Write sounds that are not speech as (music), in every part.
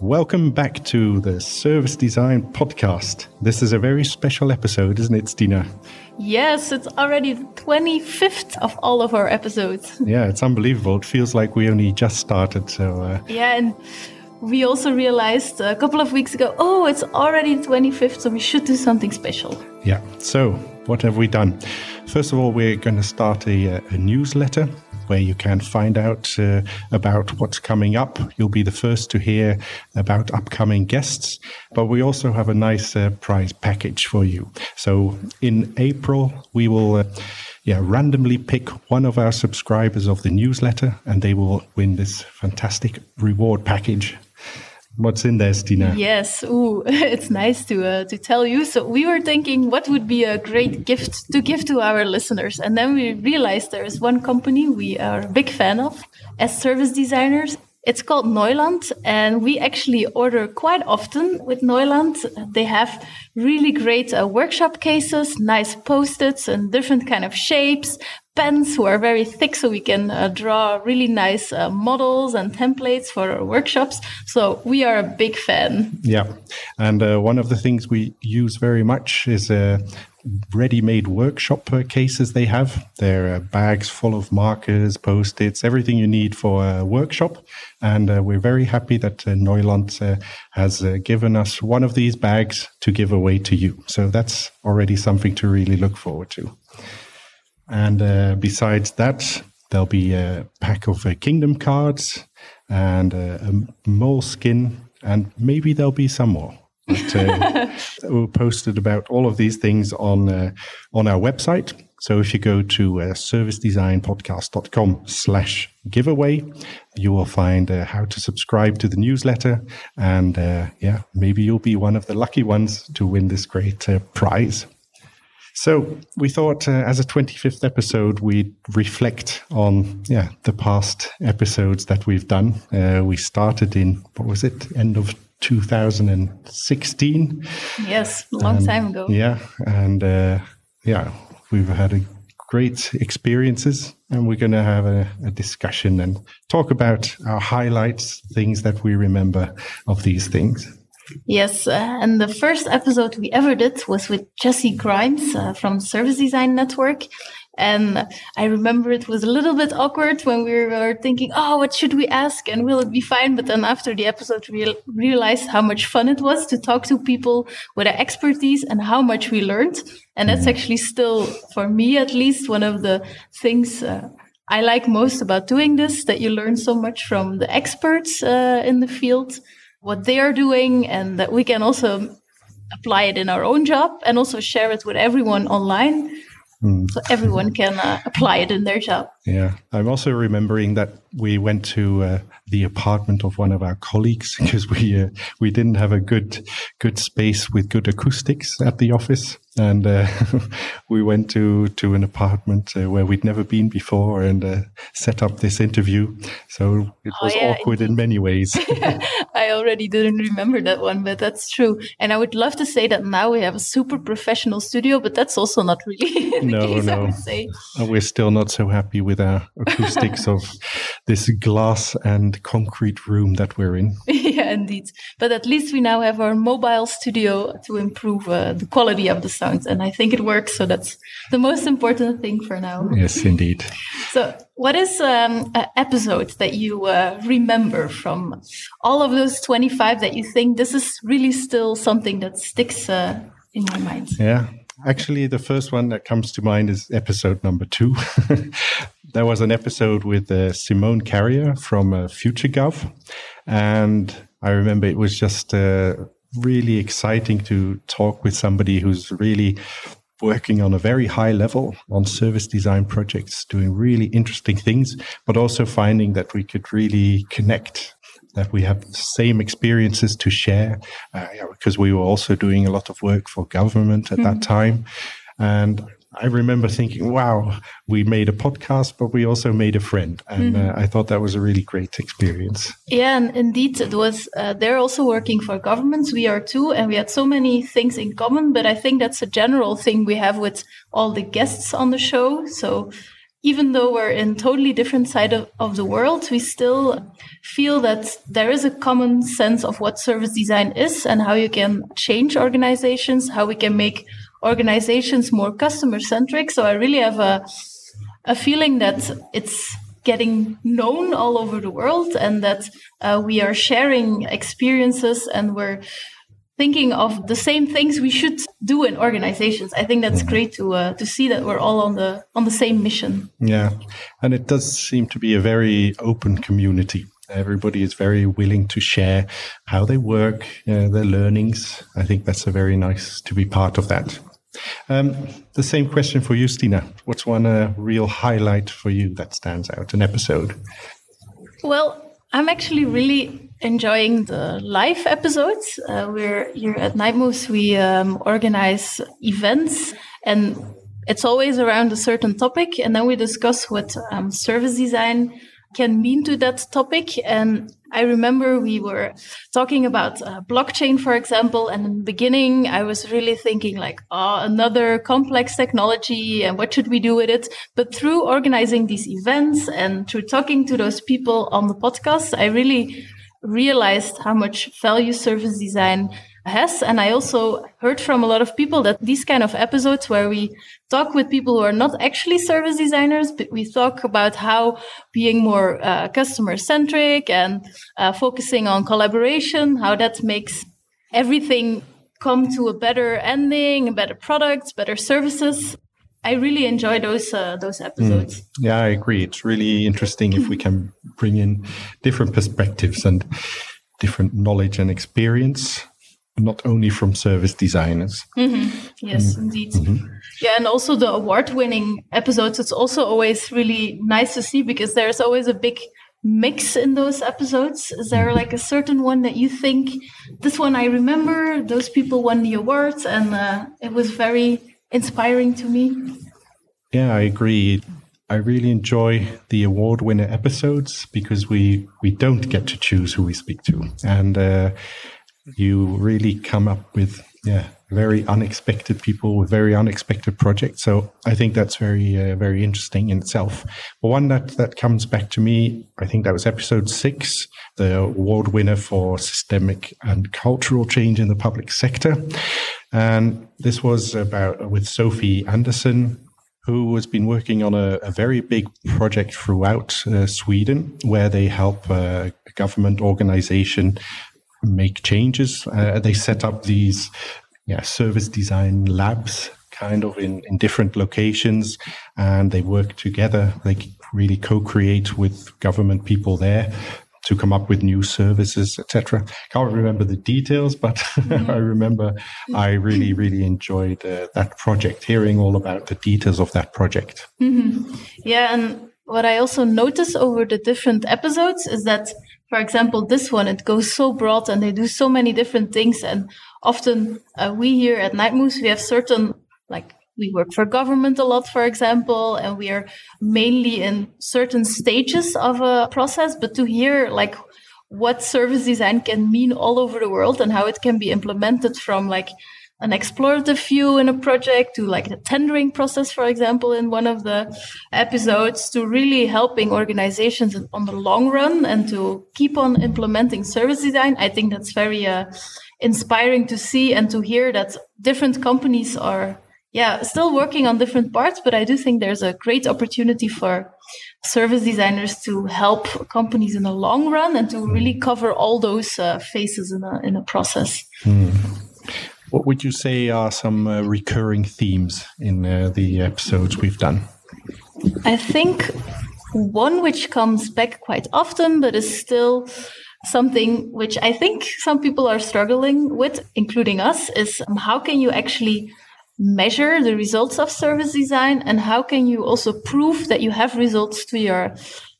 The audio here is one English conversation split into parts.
Welcome back to the Service Design Podcast. This is a very special episode, isn't it, Stina? Yes, it's already the 25th of all of our episodes. (laughs) Yeah, it's unbelievable. It feels like we only just started. So, uh... yeah, and we also realized a couple of weeks ago oh, it's already the 25th, so we should do something special. Yeah, so what have we done? First of all, we're going to start a, a newsletter where you can find out uh, about what's coming up. You'll be the first to hear about upcoming guests, but we also have a nice uh, prize package for you. So in April, we will. Uh, yeah, randomly pick one of our subscribers of the newsletter, and they will win this fantastic reward package. What's in there, Stina? Yes, ooh, (laughs) it's nice to uh, to tell you. So we were thinking, what would be a great gift to give to our listeners, and then we realized there is one company we are a big fan of as service designers. It's called Neuland, and we actually order quite often with Neuland. They have really great uh, workshop cases, nice post-its and different kind of shapes, pens who are very thick so we can uh, draw really nice uh, models and templates for our workshops. So we are a big fan. Yeah. And uh, one of the things we use very much is uh, ready-made workshop uh, cases they have. They're uh, bags full of markers, post-its, everything you need for a workshop. And we're very happy that Neuland has given us one of these bags to give away to you. So that's already something to really look forward to. And uh, besides that, there'll be a pack of uh, kingdom cards and uh, a Moleskine, and maybe there'll be some more. But, uh, (laughs) we posted about all of these things on uh, on our website. So if you go to uh, servicedesignpodcast.com slash giveaway, you will find uh, how to subscribe to the newsletter. And uh, yeah, maybe you'll be one of the lucky ones to win this great uh, prize. So we thought, uh, as a 25th episode, we'd reflect on yeah the past episodes that we've done. Uh, we started in what was it, end of 2016? Yes, a long time ago. Yeah, and uh, yeah, we've had a great experiences, and we're going to have a, a discussion and talk about our highlights, things that we remember of these things. Yes, uh, and the first episode we ever did was with Jesse Grimes uh, from Service Design Network. And I remember it was a little bit awkward when we were thinking, oh, what should we ask? And will it be fine? But then after the episode, we realized how much fun it was to talk to people with expertise and how much we learned. And that's actually still, for me at least, one of the things uh, I like most about doing this, that you learn so much from the experts uh, in the field what they are doing and that we can also apply it in our own job and also share it with everyone online mm. so everyone can uh, apply it in their job. Yeah. I'm also remembering that we went to uh, the apartment of one of our colleagues (laughs) because we uh, we didn't have a good good space with good acoustics at the office and uh, (laughs) we went to to an apartment uh, where we'd never been before and uh, set up this interview. So it oh, was oh, yeah, awkward indeed. in many ways. (laughs) I already didn't remember that one, but that's true. And I would love to say that now we have a super professional studio, but that's also not really (laughs) no, case, no. Uh, we're still not so happy with our acoustics of this glass and concrete room that we're in. yeah, indeed. But at least we now have our mobile studio to improve uh, the quality of the sound And I think it works. So that's the most important thing for now. Yes, indeed. So, what is um, an episode that you uh, remember from all of those 25 that you think this is really still something that sticks uh, in my mind? Yeah. Actually, the first one that comes to mind is episode number two. (laughs) there was an episode with uh, Simone Carrier from uh, FutureGov. And I remember it was just uh, really exciting to talk with somebody who's really working on a very high level on service design projects, doing really interesting things, but also finding that we could really connect, that we have the same experiences to share, uh, because we were also doing a lot of work for government at mm-hmm. that time. And I remember thinking, wow, we made a podcast, but we also made a friend. And mm-hmm. uh, I thought that was a really great experience. Yeah, and indeed, it was. Uh, they're also working for governments. We are too. And we had so many things in common. But I think that's a general thing we have with all the guests on the show. So even though we're in totally different side of, of the world, we still feel that there is a common sense of what service design is and how you can change organizations, how we can make organizations more customer centric. So I really have a, a feeling that it's getting known all over the world and that uh, we are sharing experiences and we're thinking of the same things we should do in organizations. I think that's great to uh, to see that we're all on the on the same mission. Yeah, and it does seem to be a very open community. Everybody is very willing to share how they work, uh, their learnings. I think that's a very nice to be part of that. Um, the same question for you, Stina. What's one uh, real highlight for you that stands out? An episode? Well, I'm actually really enjoying the live episodes. Uh, we're here at Knight Moves. We um, organize events, and it's always around a certain topic, and then we discuss what um, service design can mean to that topic. And I remember we were talking about uh, blockchain, for example, and in the beginning, I was really thinking like, oh, another complex technology, and what should we do with it? But through organizing these events and through talking to those people on the podcast, I really realized how much value service design has. And I also heard from a lot of people that these kind of episodes where we talk with people who are not actually service designers, but we talk about how being more uh, customer centric and uh, focusing on collaboration, how that makes everything come to a better ending, a better products, better services. I really enjoy those uh, those episodes. Mm. Yeah, I agree. It's really interesting if we can bring in different perspectives and different knowledge and experience not only from service designers. Mm-hmm. Yes, mm. indeed. Mm-hmm. Yeah, and also the award winning episodes, it's also always really nice to see because there's always a big mix in those episodes. Is there like a certain one that you think this one I remember, those people won the awards, and uh, it was very inspiring to me? Yeah, I agree. I really enjoy the award winner episodes because we we don't get to choose who we speak to, and uh, you really come up with yeah very unexpected people with very unexpected projects. So i think that's very uh, very interesting in itself. But one that that comes back to me i think that was episode 6 the award winner for systemic and cultural change in the public sector. And this was about with sophie anderson who has been working on a, a very big project throughout uh, Sweden, where they help uh, a government organization make changes. Uh, they set up these yeah, service design labs kind of in, in different locations and they work together. They really co-create with government people there to come up with new services, etc. Can't remember the details, but mm-hmm. (laughs) I remember I really, really enjoyed uh, that project, hearing all about the details of that project. Mm-hmm. Yeah, and what I also notice over the different episodes is that for example, this one, it goes so broad and they do so many different things. And often uh, we here at Knight Moves, we have certain, like, we work for government a lot, for example, and we are mainly in certain stages of a process. But to hear, like, what service design can mean all over the world and how it can be implemented from, like, an explorative view in a project to like the tendering process, for example, in one of the episodes to really helping organizations on the long run and to keep on implementing service design. I think that's very uh, inspiring to see and to hear that different companies are, yeah, still working on different parts. But I do think there's a great opportunity for service designers to help companies in the long run and to really cover all those uh, phases in a, in a process. Hmm. What would you say are some uh, recurring themes in uh, the episodes we've done? I think one which comes back quite often, but is still something which I think some people are struggling with, including us, is how can you actually measure the results of service design and how can you also prove that you have results to your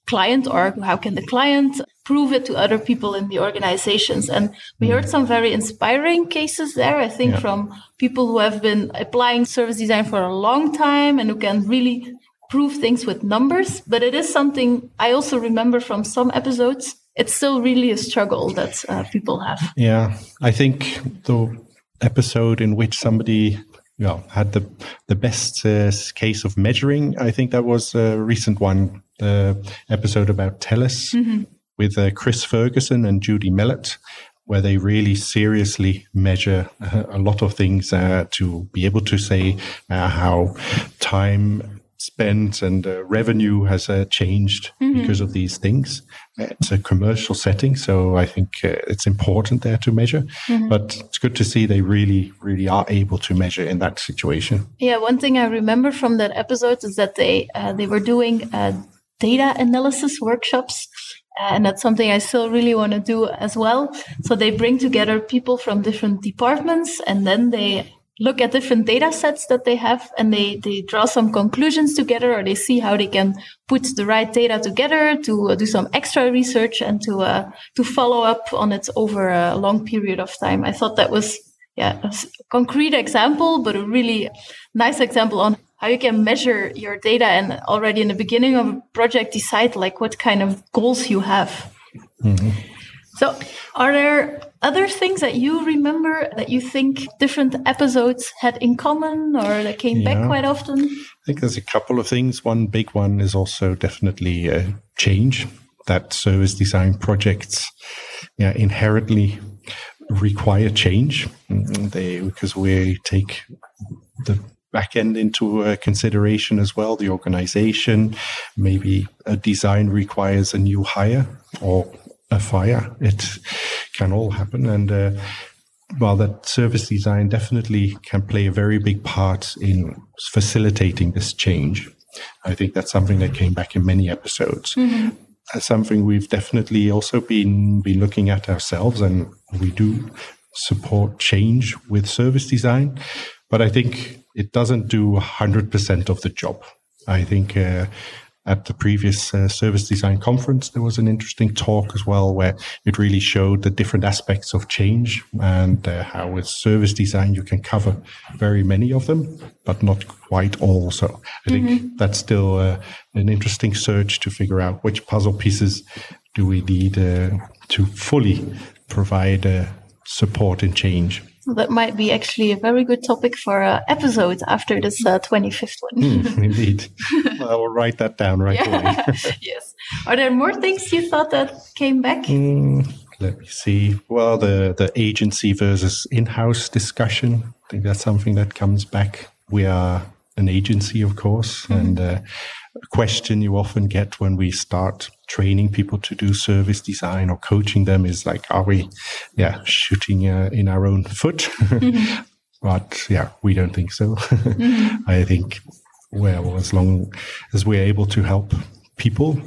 client or how can the client prove it to other people in the organizations and we heard some very inspiring cases there i think yeah. from people who have been applying service design for a long time and who can really prove things with numbers but it is something i also remember from some episodes it's still really a struggle that uh, people have yeah i think the episode in which somebody yeah, had the the best uh, case of measuring. I think that was a recent one, the episode about TELUS mm-hmm. With uh, Chris Ferguson and Judy Mellett, where they really seriously measure uh, a lot of things uh, to be able to say uh, how time spent and uh, revenue has uh, changed mm-hmm. because of these things. It's a commercial setting, so I think uh, it's important there to measure. Mm-hmm. But it's good to see they really, really are able to measure in that situation. Yeah, one thing I remember from that episode is that they uh, they were doing uh, data analysis workshops. And that's something I still really want to do as well. So they bring together people from different departments and then they look at different data sets that they have and they, they draw some conclusions together or they see how they can put the right data together to uh, do some extra research and to uh, to follow up on it over a long period of time. I thought that was yeah a concrete example, but a really nice example on how you can measure your data and already in the beginning of a project decide like what kind of goals you have. Mm-hmm. So, are there other things that you remember that you think different episodes had in common or that came yeah. back quite often? I think there's a couple of things. One big one is also definitely a change that service design projects yeah, inherently require change. Mm, they, because we take the back end into uh, consideration as well. The organization, maybe a design requires a new hire or a fire. It can all happen. And uh, while that service design definitely can play a very big part in facilitating this change, I think that's something that came back in many episodes. Mm-hmm. something we've definitely also been been looking at ourselves, and we do support change with service design, but I think it doesn't do hundred percent of the job. I think uh, at the previous uh, service design conference, there was an interesting talk as well where it really showed the different aspects of change and uh, how with service design you can cover very many of them, but not quite all. So I think mm-hmm. that's still uh, an interesting search to figure out which puzzle pieces do we need uh, to fully provide uh, support and change that might be actually a very good topic for an episode after this uh, 25th one. mm, indeed. (laughs) I will write that down right yeah. away. (laughs) (laughs) yes. Are there more things you thought that came back? Mm, let me see. Well, the, the agency versus in house discussion. I think that's something that comes back. We are an agency, of course, mm-hmm. and uh, a question you often get when we start training people to do service design or coaching them is like, are we, yeah, shooting uh, in our own foot? Mm-hmm. (laughs) but yeah, we don't think so. Mm-hmm. (laughs) I think, well, as long as we're able to help people,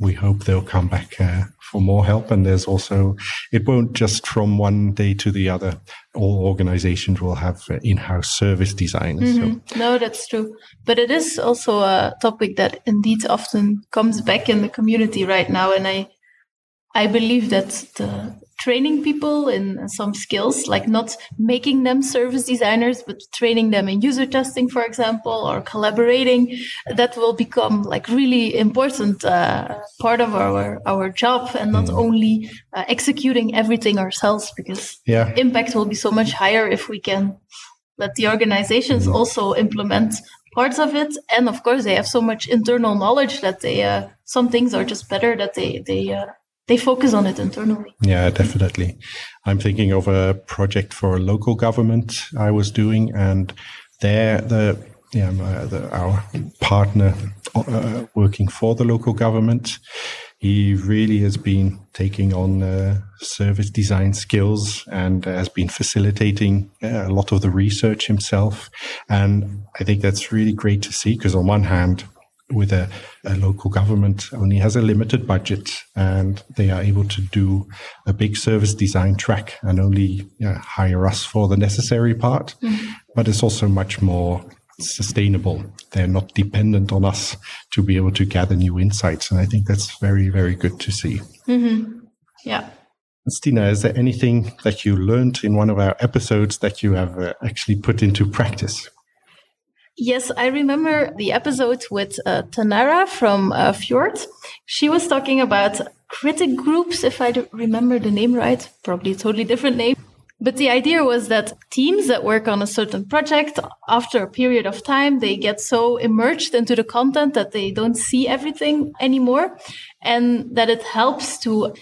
we hope they'll come back uh, for more help. And there's also, it won't just from one day to the other. All organizations will have uh, in-house service designers. Mm-hmm. So. No, that's true. But it is also a topic that indeed often comes back in the community right now. And I, I believe that the training people in some skills, like not making them service designers, but training them in user testing, for example, or collaborating, that will become like really important uh, part of our our job, and not mm. only uh, executing everything ourselves, because yeah. impact will be so much higher if we can let the organizations mm. also implement parts of it and of course they have so much internal knowledge that they uh, some things are just better that they they uh, they focus on it internally. Yeah, definitely. I'm thinking of a project for a local government I was doing, and there the yeah the, our partner uh, working for the local government. He really has been taking on uh, service design skills and has been facilitating uh, a lot of the research himself. And I think that's really great to see because, on one hand, with a, a, local government only has a limited budget and they are able to do a big service design track and only hire us for the necessary part. Mm-hmm. But it's also much more sustainable. They're not dependent on us to be able to gather new insights. And I think that's very, very good to see. Mm-hmm. Yeah. Stina, is there anything that you learned in one of our episodes that you have uh, actually put into practice? Yes, I remember the episode with uh, Tanara from uh, Fjord. She was talking about critic groups, if I remember the name right, probably a totally different name. But the idea was that teams that work on a certain project, after a period of time, they get so immersed into the content that they don't see everything anymore. And that it helps to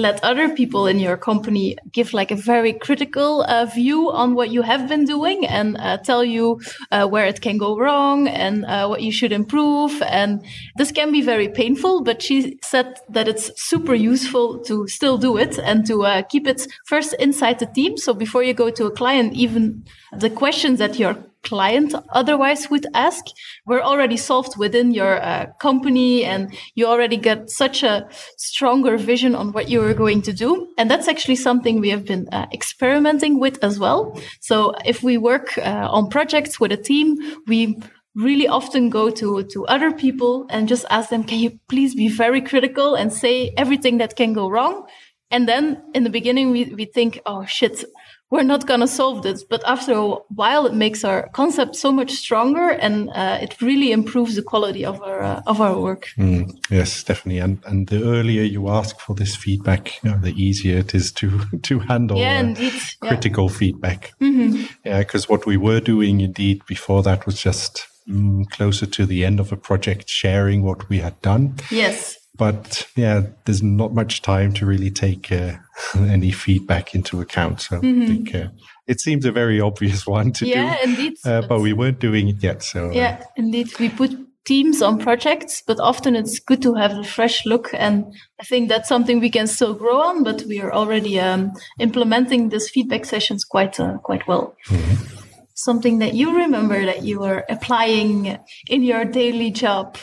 let other people in your company give like a very critical uh, view on what you have been doing and uh, tell you uh, where it can go wrong and uh, what you should improve. And this can be very painful, but she said that it's super useful to still do it and to uh, keep it first inside the team. So before you go to a client, even the questions that your client otherwise would ask were already solved within your uh, company and you already get such a stronger vision on what you are going to do. And that's actually something we have been uh, experimenting with as well. So if we work uh, on projects with a team we really often go to to other people and just ask them can you please be very critical and say everything that can go wrong? And then in the beginning we, we think oh shit we're not going to solve this. But after a while, it makes our concept so much stronger, and uh, it really improves the quality of our uh, of our work. Mm, yes, definitely. And and the earlier you ask for this feedback, you know, the easier it is to (laughs) to handle yeah, uh, critical yeah. feedback. Mm-hmm. Yeah, because what we were doing indeed before that was just mm, closer to the end of a project, sharing what we had done. Yes but yeah, there's not much time to really take uh, (laughs) any feedback into account. So mm-hmm. I think uh, it seems a very obvious (laughs) one to yeah, do. Yeah, indeed. Uh, but we weren't doing it yet. So uh, yeah, indeed, we put teams on projects, but often it's good to have a fresh look. And I think that's something we can still grow on. But we are already um, implementing these feedback sessions quite uh, quite well. Mm-hmm. Something that you remember that you were applying in your daily job.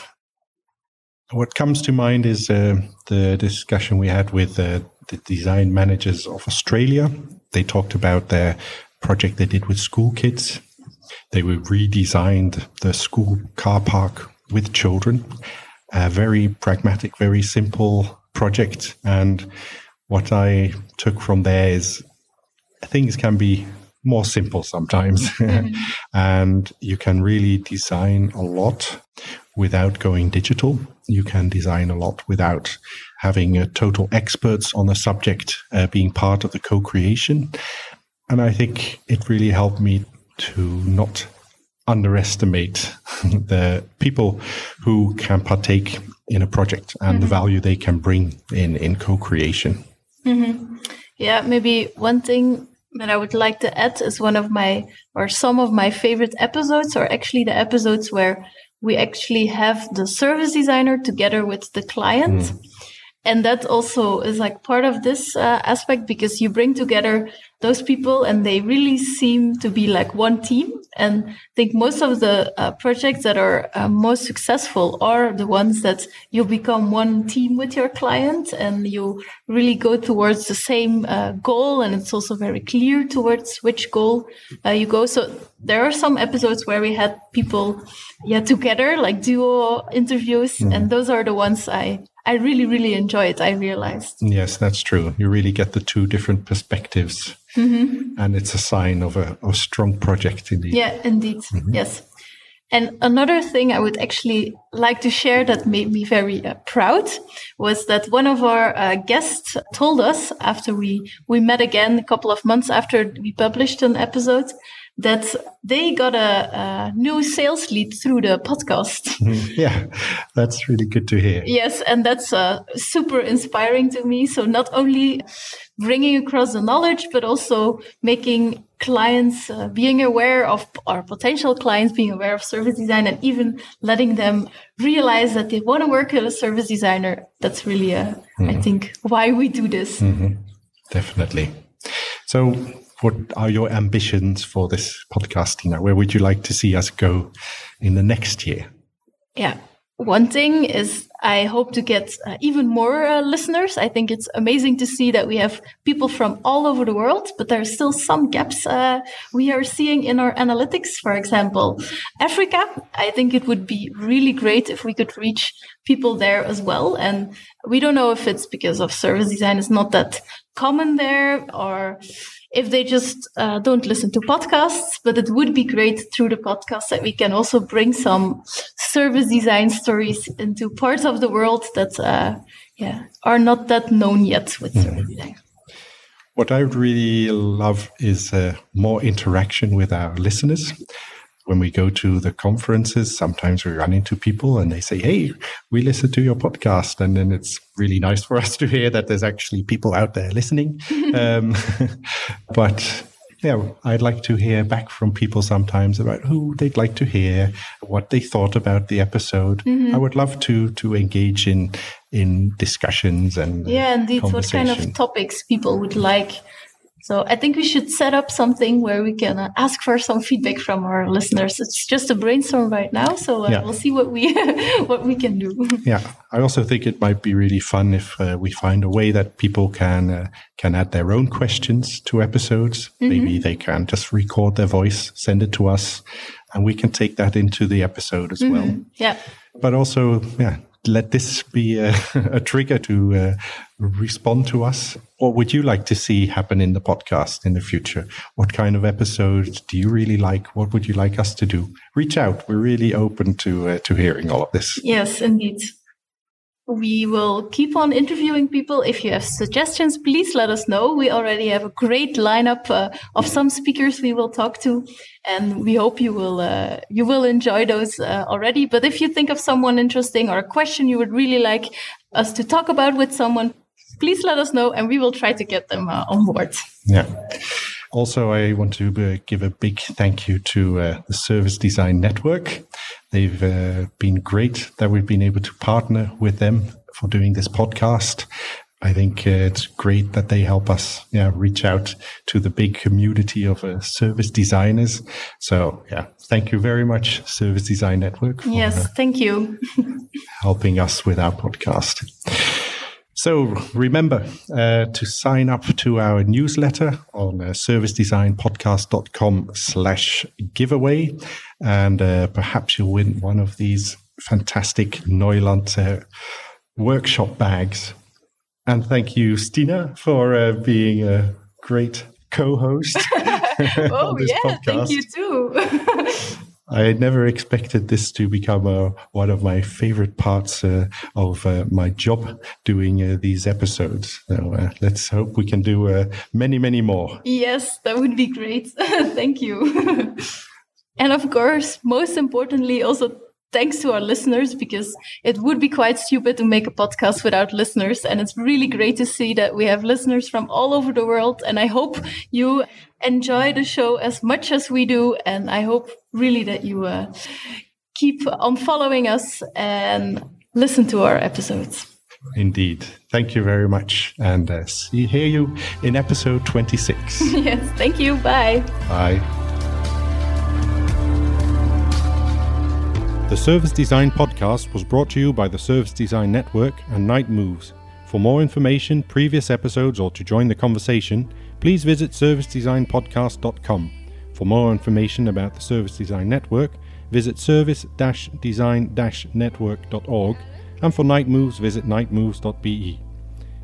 What comes to mind is uh, the discussion we had with uh, the design managers of Australia. They talked about their project they did with school kids. They were redesigned the school car park with children. A very pragmatic, very simple project. And what I took from there is things can be more simple sometimes. (laughs) Mm-hmm. and you can really design a lot without going digital. You can design a lot without having uh, total experts on the subject uh, being part of the co creation. And I think it really helped me to not underestimate (laughs) the people who can partake in a project and mm-hmm. the value they can bring in, in co creation. Mm-hmm. Yeah, maybe one thing that I would like to add is one of my or some of my favorite episodes, or actually the episodes where we actually have the service designer together with the client. Mm. And that also is like part of this uh, aspect because you bring together those people and they really seem to be like one team. And I think most of the uh, projects that are uh, most successful are the ones that you become one team with your client and you really go towards the same uh, goal. And it's also very clear towards which goal uh, you go. So there are some episodes where we had people, yeah, together, like duo interviews. Mm. And those are the ones I, I really, really enjoy it. I realized. Yes, that's true. You really get the two different perspectives Mm-hmm. And it's a sign of a, of strong project indeed. Yeah, indeed. Mm-hmm. Yes. And another thing I would actually like to share that made me very uh, proud was that one of our uh, guests told us after we, we met again a couple of months after we published an episode that they got a, a, new sales lead through the podcast. (laughs) Yeah, that's really good to hear. Yes, and that's uh, super inspiring to me. So not only bringing across the knowledge, but also making clients uh, being aware of our potential clients being aware of service design and even letting them realize that they want to work with a service designer. That's really, uh, mm-hmm. I think, why we do this. Mm-hmm. Definitely. So what are your ambitions for this podcasting? Where would you like to see us go in the next year? Yeah. One thing is, I hope to get uh, even more uh, listeners. I think it's amazing to see that we have people from all over the world, but there are still some gaps uh, we are seeing in our analytics. For example, Africa. I think it would be really great if we could reach people there as well. And we don't know if it's because of service design is not that common there or if they just uh, don't listen to podcasts, but it would be great through the podcast that we can also bring some service design stories into parts of the world that uh, yeah are not that known yet with service design. What I would really love is uh, more interaction with our listeners. When we go to the conferences, sometimes we run into people and they say, Hey, we listen to your podcast. And then it's really nice for us to hear that there's actually people out there listening. (laughs) um, (laughs) but yeah, I'd like to hear back from people sometimes about who they'd like to hear, what they thought about the episode. Mm-hmm. I would love to to engage in in discussions and yeah, indeed, what kind of topics people would like so I think we should set up something where we can uh, ask for some feedback from our listeners. It's just a brainstorm right now, so uh, yeah. we'll see what we (laughs) what we can do. (laughs) Yeah, I also think it might be really fun if uh, we find a way that people can uh, can add their own questions to episodes. Mm-hmm. Maybe they can just record their voice, send it to us, and we can take that into the episode as mm-hmm. well. Yeah. But also, yeah, let this be a, (laughs) a trigger to uh, respond to us. What would you like to see happen in the podcast in the future? What kind of episodes do you really like? What would you like us to do? Reach out. We're really open to uh, to hearing all of this. Yes, indeed. We will keep on interviewing people. If you have suggestions, please let us know. We already have a great lineup uh, of some speakers we will talk to, and we hope you will uh, you will enjoy those uh, already. But if you think of someone interesting or a question you would really like us to talk about with someone, please let us know, and we will try to get them uh, on board. Yeah. Also, I want to uh, give a big thank you to uh, the Service Design Network. They've uh, been great that we've been able to partner with them for doing this podcast. I think uh, it's great that they help us yeah, reach out to the big community of uh, service designers. So, yeah, thank you very much, Service Design Network. For, yes, thank you. (laughs) helping us with our podcast. So remember uh, to sign up to our newsletter on uh, servicedesignpodcast.com slash giveaway. And uh, perhaps you'll win one of these fantastic Neuland uh, workshop bags. And thank you, Stina, for uh, being a great co-host. (laughs) oh, (laughs) yeah, podcast. thank you too. (laughs) I never expected this to become uh, one of my favorite parts uh, of uh, my job doing uh, these episodes. So uh, let's hope we can do uh, many, many more. Yes, that would be great. (laughs) Thank you. (laughs) and of course, most importantly, also thanks to our listeners because it would be quite stupid to make a podcast without listeners. And it's really great to see that we have listeners from all over the world. And I hope you enjoy the show as much as we do. And I hope really that you uh, keep on following us and listen to our episodes. Indeed. Thank you very much. And uh, see, hear you in episode 26. (laughs) yes. Thank you. Bye. Bye. The Service Design Podcast was brought to you by the Service Design Network and Knight Moves. For more information, previous episodes, or to join the conversation, please visit servicedesignpodcast.com. For more information about the Service Design Network, visit service-design-network.org and for Knight Moves, visit knightmoves.be.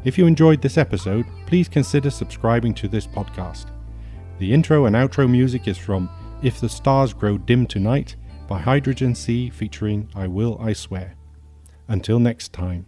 If you enjoyed this episode, please consider subscribing to this podcast. The intro and outro music is from If the Stars Grow Dim Tonight by Hydrogen Sea featuring I Will I Swear. Until next time.